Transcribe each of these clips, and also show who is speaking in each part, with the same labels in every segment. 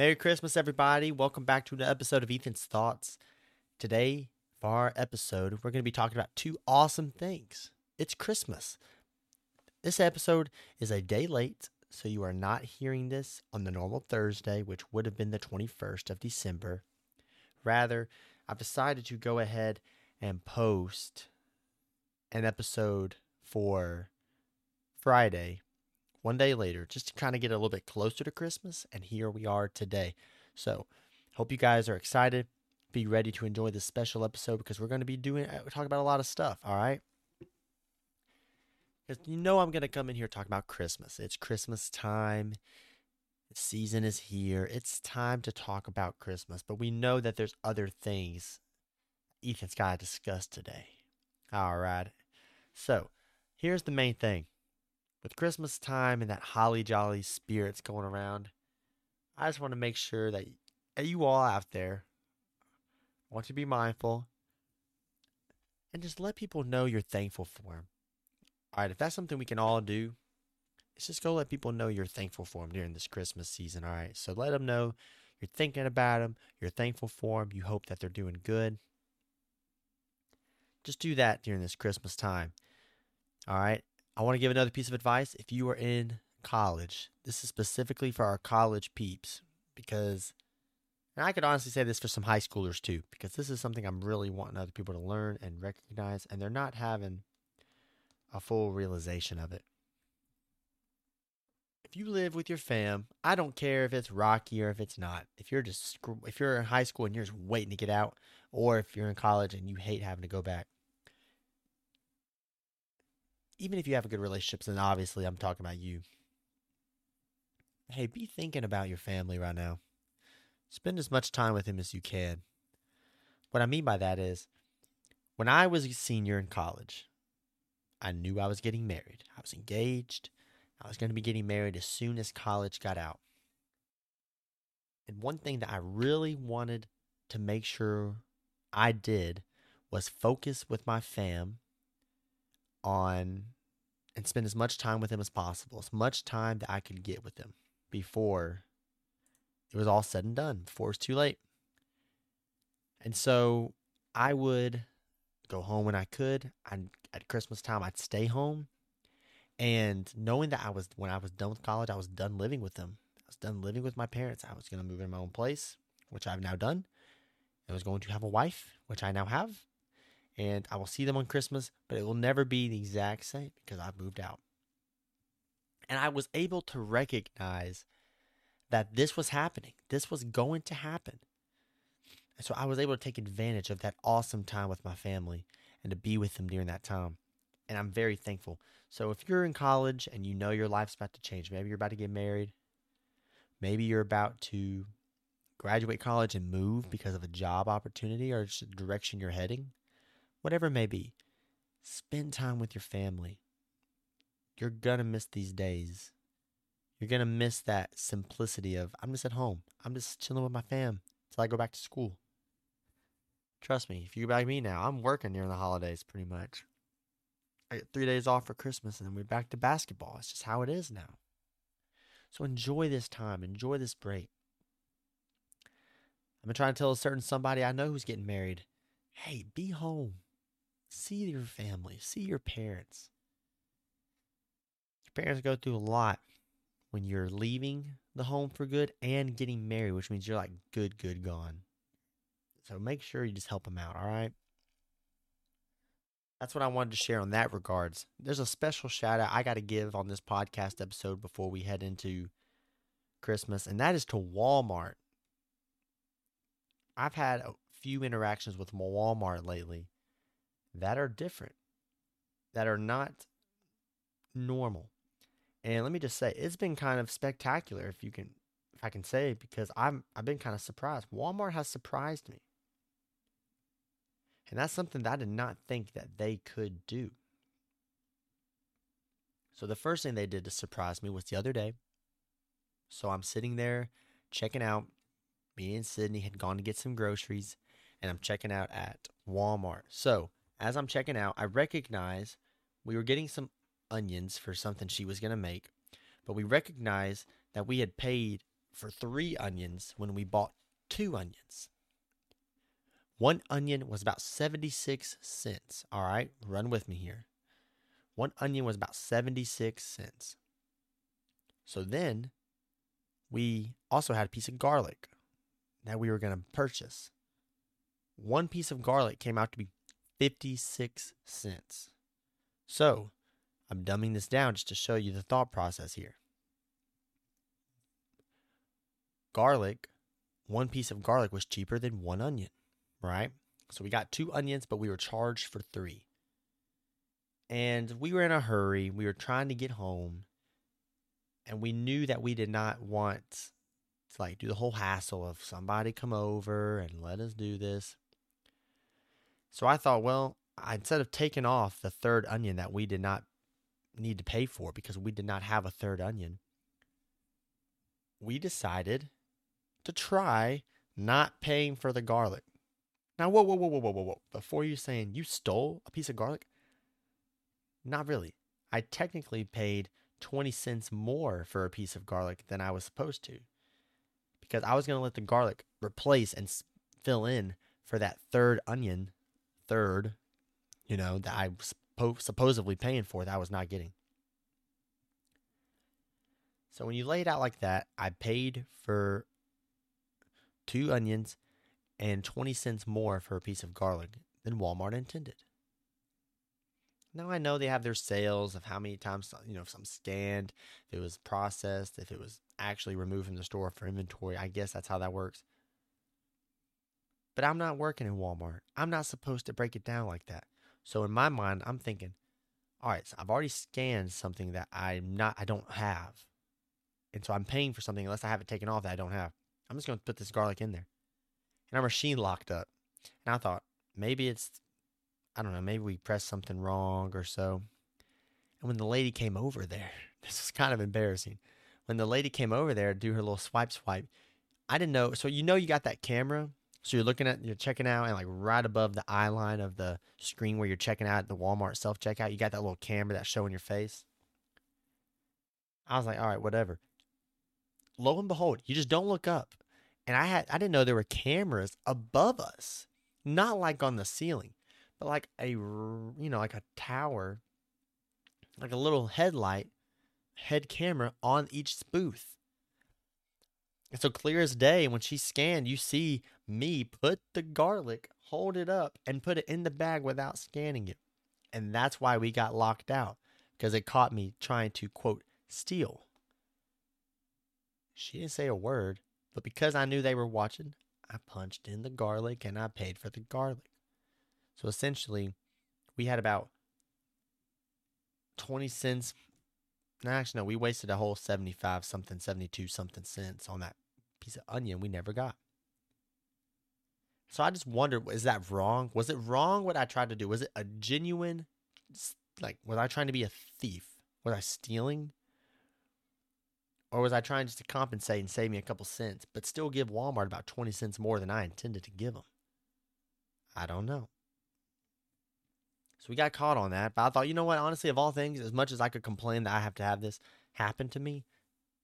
Speaker 1: Merry Christmas, everybody. Welcome back to another episode of Ethan's Thoughts. Today, for our episode, we're going to be talking about two awesome things. It's Christmas. This episode is a day late, so you are not hearing this on the normal Thursday, which would have been the 21st of December. Rather, I've decided to go ahead and post an episode for Friday, one day later, just to kind of get a little bit closer to Christmas. And here we are today. So, hope you guys are excited. Be ready to enjoy this special episode because we're going to be doing, uh, talking about a lot of stuff. All right. Because you know I'm going to come in here talk about Christmas. It's Christmas time. The season is here. It's time to talk about Christmas. But we know that there's other things Ethan's got to discuss today. All right. So, here's the main thing with Christmas time and that holly jolly spirits going around, I just want to make sure that you all out there want to be mindful and just let people know you're thankful for them. All right, if that's something we can all do, it's just go let people know you're thankful for them during this Christmas season. All right, so let them know you're thinking about them, you're thankful for them, you hope that they're doing good. Just do that during this Christmas time. All right, I want to give another piece of advice. If you are in college, this is specifically for our college peeps because, and I could honestly say this for some high schoolers too, because this is something I'm really wanting other people to learn and recognize, and they're not having a full realization of it. If you live with your fam, I don't care if it's rocky or if it's not. If you're just if you're in high school and you're just waiting to get out, or if you're in college and you hate having to go back, even if you have a good relationships, and obviously I'm talking about you. Hey, be thinking about your family right now. Spend as much time with them as you can. What I mean by that is, when I was a senior in college, I knew I was getting married. I was engaged. I was going to be getting married as soon as college got out. And one thing that I really wanted to make sure I did was focus with my fam on and spend as much time with them as possible, as much time that I could get with them before it was all said and done, before it's too late. And so I would go home when I could. I at Christmas time I'd stay home and knowing that I was, when I was done with college, I was done living with them. I was done living with my parents. I was going to move in my own place, which I've now done. I was going to have a wife, which I now have. And I will see them on Christmas, but it will never be the exact same because I've moved out. And I was able to recognize that this was happening. This was going to happen. And so I was able to take advantage of that awesome time with my family and to be with them during that time. And I'm very thankful. So if you're in college and you know your life's about to change, maybe you're about to get married, maybe you're about to graduate college and move because of a job opportunity or just the direction you're heading, whatever it may be, spend time with your family. You're going to miss these days. You're going to miss that simplicity of, I'm just at home. I'm just chilling with my fam until I go back to school. Trust me, if you're like me now, I'm working during the holidays pretty much. I get three days off for Christmas and then we're back to basketball. It's just how it is now. So enjoy this time, enjoy this break. i am trying to tell a certain somebody I know who's getting married hey, be home. See your family, see your parents. Your parents go through a lot when you're leaving the home for good and getting married, which means you're like good, good gone. So make sure you just help them out, all right? that's what I wanted to share on that regards. There's a special shout out I got to give on this podcast episode before we head into Christmas, and that is to Walmart. I've had a few interactions with Walmart lately that are different, that are not normal. And let me just say, it's been kind of spectacular if you can if I can say because I'm I've been kind of surprised. Walmart has surprised me. And that's something that I did not think that they could do. So the first thing they did to surprise me was the other day. So I'm sitting there checking out. Me and Sydney had gone to get some groceries, and I'm checking out at Walmart. So as I'm checking out, I recognize we were getting some onions for something she was going to make, but we recognized that we had paid for three onions when we bought two onions. One onion was about 76 cents. All right, run with me here. One onion was about 76 cents. So then we also had a piece of garlic that we were going to purchase. One piece of garlic came out to be 56 cents. So I'm dumbing this down just to show you the thought process here. Garlic, one piece of garlic was cheaper than one onion, right? So we got two onions, but we were charged for three. And we were in a hurry. We were trying to get home. And we knew that we did not want to like do the whole hassle of somebody come over and let us do this. So I thought, well, instead of taking off the third onion that we did not need to pay for because we did not have a third onion, we decided to try not paying for the garlic. Now, whoa, whoa, whoa, whoa, whoa, whoa, whoa. Before you saying you stole a piece of garlic, not really. I technically paid 20 cents more for a piece of garlic than I was supposed to because I was going to let the garlic replace and fill in for that third onion, third, you know, that I was supposedly paying for that I was not getting. So when you lay it out like that, I paid for two onions and 20 cents more for a piece of garlic than Walmart intended. Now I know they have their sales of how many times you know if something scanned, if it was processed, if it was actually removed from the store for inventory. I guess that's how that works. But I'm not working in Walmart. I'm not supposed to break it down like that. So in my mind, I'm thinking, all right, so I've already scanned something that I'm not I don't have. And so I'm paying for something unless I have it taken off that I don't have. I'm just gonna put this garlic in there. And our machine locked up. And I thought, maybe it's I don't know, maybe we pressed something wrong or so. And when the lady came over there, this is kind of embarrassing. When the lady came over there to do her little swipe swipe, I didn't know. So you know you got that camera. So you're looking at you're checking out and like right above the eye line of the screen where you're checking out the Walmart self checkout, you got that little camera that's showing your face. I was like, all right, whatever. Lo and behold, you just don't look up. And I had I didn't know there were cameras above us. Not like on the ceiling but like a you know like a tower like a little headlight head camera on each booth and so clear as day when she scanned you see me put the garlic hold it up and put it in the bag without scanning it and that's why we got locked out because it caught me trying to quote steal she didn't say a word but because i knew they were watching i punched in the garlic and i paid for the garlic so essentially, we had about 20 cents. No, actually, no, we wasted a whole 75 something, 72 something cents on that piece of onion we never got. So I just wondered, is that wrong? Was it wrong what I tried to do? Was it a genuine, like, was I trying to be a thief? Was I stealing? Or was I trying just to compensate and save me a couple cents, but still give Walmart about 20 cents more than I intended to give them? I don't know. So we got caught on that. But I thought, you know what? Honestly, of all things, as much as I could complain that I have to have this happen to me,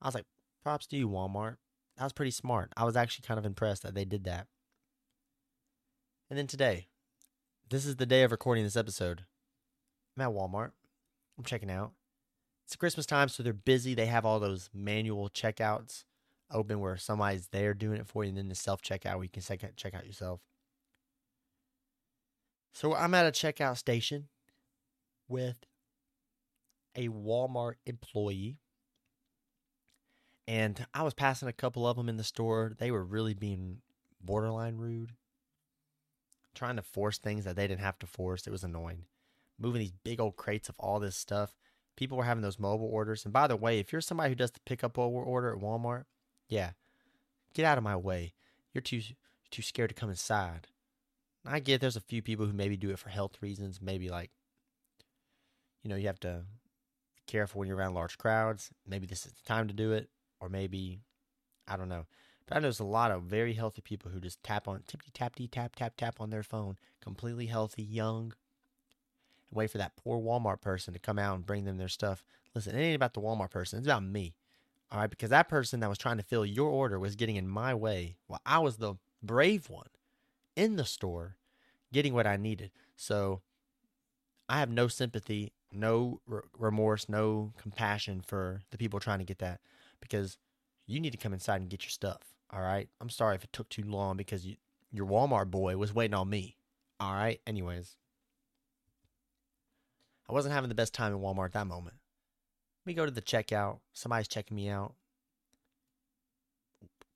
Speaker 1: I was like, props to you, Walmart. That was pretty smart. I was actually kind of impressed that they did that. And then today, this is the day of recording this episode. I'm at Walmart. I'm checking out. It's Christmas time, so they're busy. They have all those manual checkouts open where somebody's there doing it for you, and then the self checkout where you can check out yourself. So I'm at a checkout station with a Walmart employee. And I was passing a couple of them in the store. They were really being borderline rude, trying to force things that they didn't have to force. It was annoying. Moving these big old crates of all this stuff. People were having those mobile orders. And by the way, if you're somebody who does the pickup order at Walmart, yeah, get out of my way. You're too too scared to come inside. I get there's a few people who maybe do it for health reasons, maybe like you know, you have to be careful when you're around large crowds. Maybe this is the time to do it, or maybe I don't know. But I know there's a lot of very healthy people who just tap on tippy tappy tap tap tap on their phone, completely healthy, young, and wait for that poor Walmart person to come out and bring them their stuff. Listen, it ain't about the Walmart person, it's about me. All right, because that person that was trying to fill your order was getting in my way while I was the brave one in the store getting what I needed. So I have no sympathy, no remorse, no compassion for the people trying to get that because you need to come inside and get your stuff. All right. I'm sorry if it took too long because you, your Walmart boy was waiting on me. All right. Anyways, I wasn't having the best time in Walmart at that moment. We go to the checkout. Somebody's checking me out.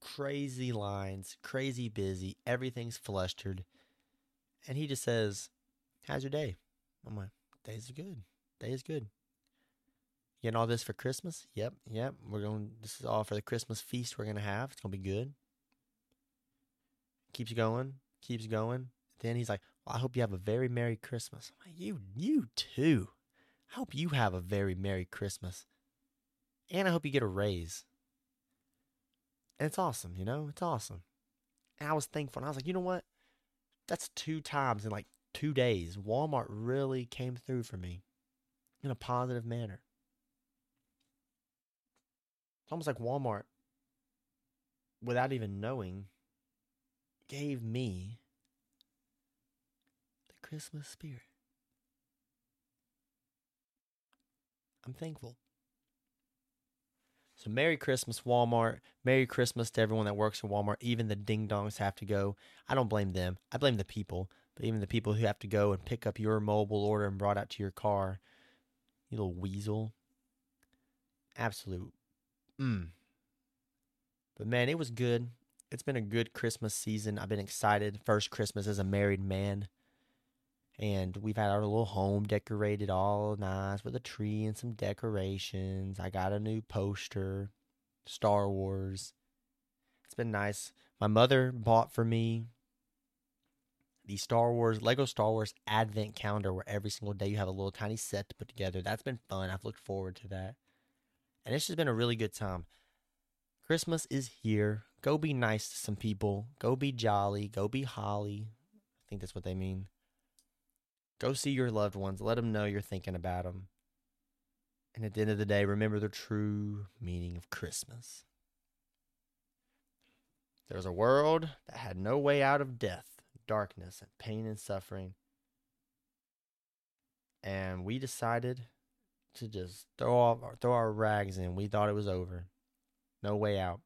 Speaker 1: Crazy lines, crazy busy. Everything's flustered. And he just says, How's your day? I'm like, Day's are good. Day is good. Getting all this for Christmas? Yep, yep. We're going. This is all for the Christmas feast we're gonna have. It's gonna be good. Keeps going, keeps going. Then he's like, well, "I hope you have a very merry Christmas." I'm like, you, you too. I hope you have a very merry Christmas, and I hope you get a raise. And it's awesome, you know, it's awesome. And I was thankful, and I was like, you know what? That's two times in like two days. Walmart really came through for me in a positive manner. It's almost like Walmart, without even knowing, gave me the Christmas spirit. I'm thankful. So Merry Christmas, Walmart. Merry Christmas to everyone that works in Walmart. Even the ding dongs have to go. I don't blame them. I blame the people. But even the people who have to go and pick up your mobile order and brought out to your car, you little weasel. Absolute Mm. But man, it was good. It's been a good Christmas season. I've been excited. First Christmas as a married man. And we've had our little home decorated all nice with a tree and some decorations. I got a new poster, Star Wars. It's been nice. My mother bought for me the Star Wars, Lego Star Wars Advent calendar where every single day you have a little tiny set to put together. That's been fun. I've looked forward to that. And it's just been a really good time. Christmas is here. Go be nice to some people. Go be jolly. Go be holly. I think that's what they mean. Go see your loved ones. Let them know you're thinking about them. And at the end of the day, remember the true meaning of Christmas. There was a world that had no way out of death, darkness, and pain and suffering. And we decided to just throw off throw our rags in. We thought it was over. No way out.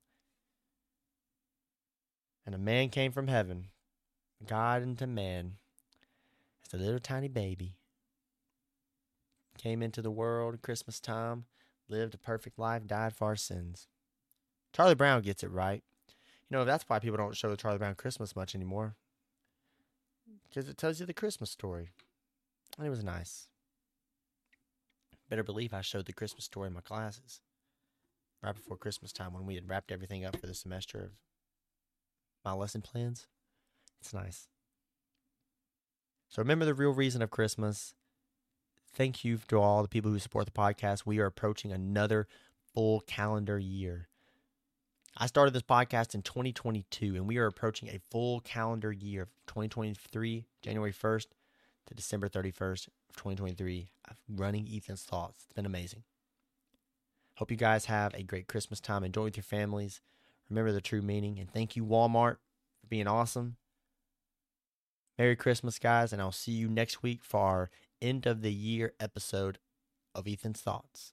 Speaker 1: And a man came from heaven, God into man, as a little tiny baby. Came into the world Christmas time, lived a perfect life, died for our sins. Charlie Brown gets it right. You know, that's why people don't show the Charlie Brown Christmas much anymore. Because it tells you the Christmas story. And it was nice. Better believe I showed the Christmas story in my classes right before Christmas time when we had wrapped everything up for the semester of my lesson plans. It's nice. So remember the real reason of Christmas. Thank you to all the people who support the podcast. We are approaching another full calendar year. I started this podcast in 2022, and we are approaching a full calendar year of 2023, January 1st to December 31st of 2023 of running Ethan's thoughts. It's been amazing. Hope you guys have a great Christmas time. Enjoy with your families. Remember the true meaning. And thank you, Walmart, for being awesome. Merry Christmas, guys. And I'll see you next week for our end of the year episode of Ethan's Thoughts.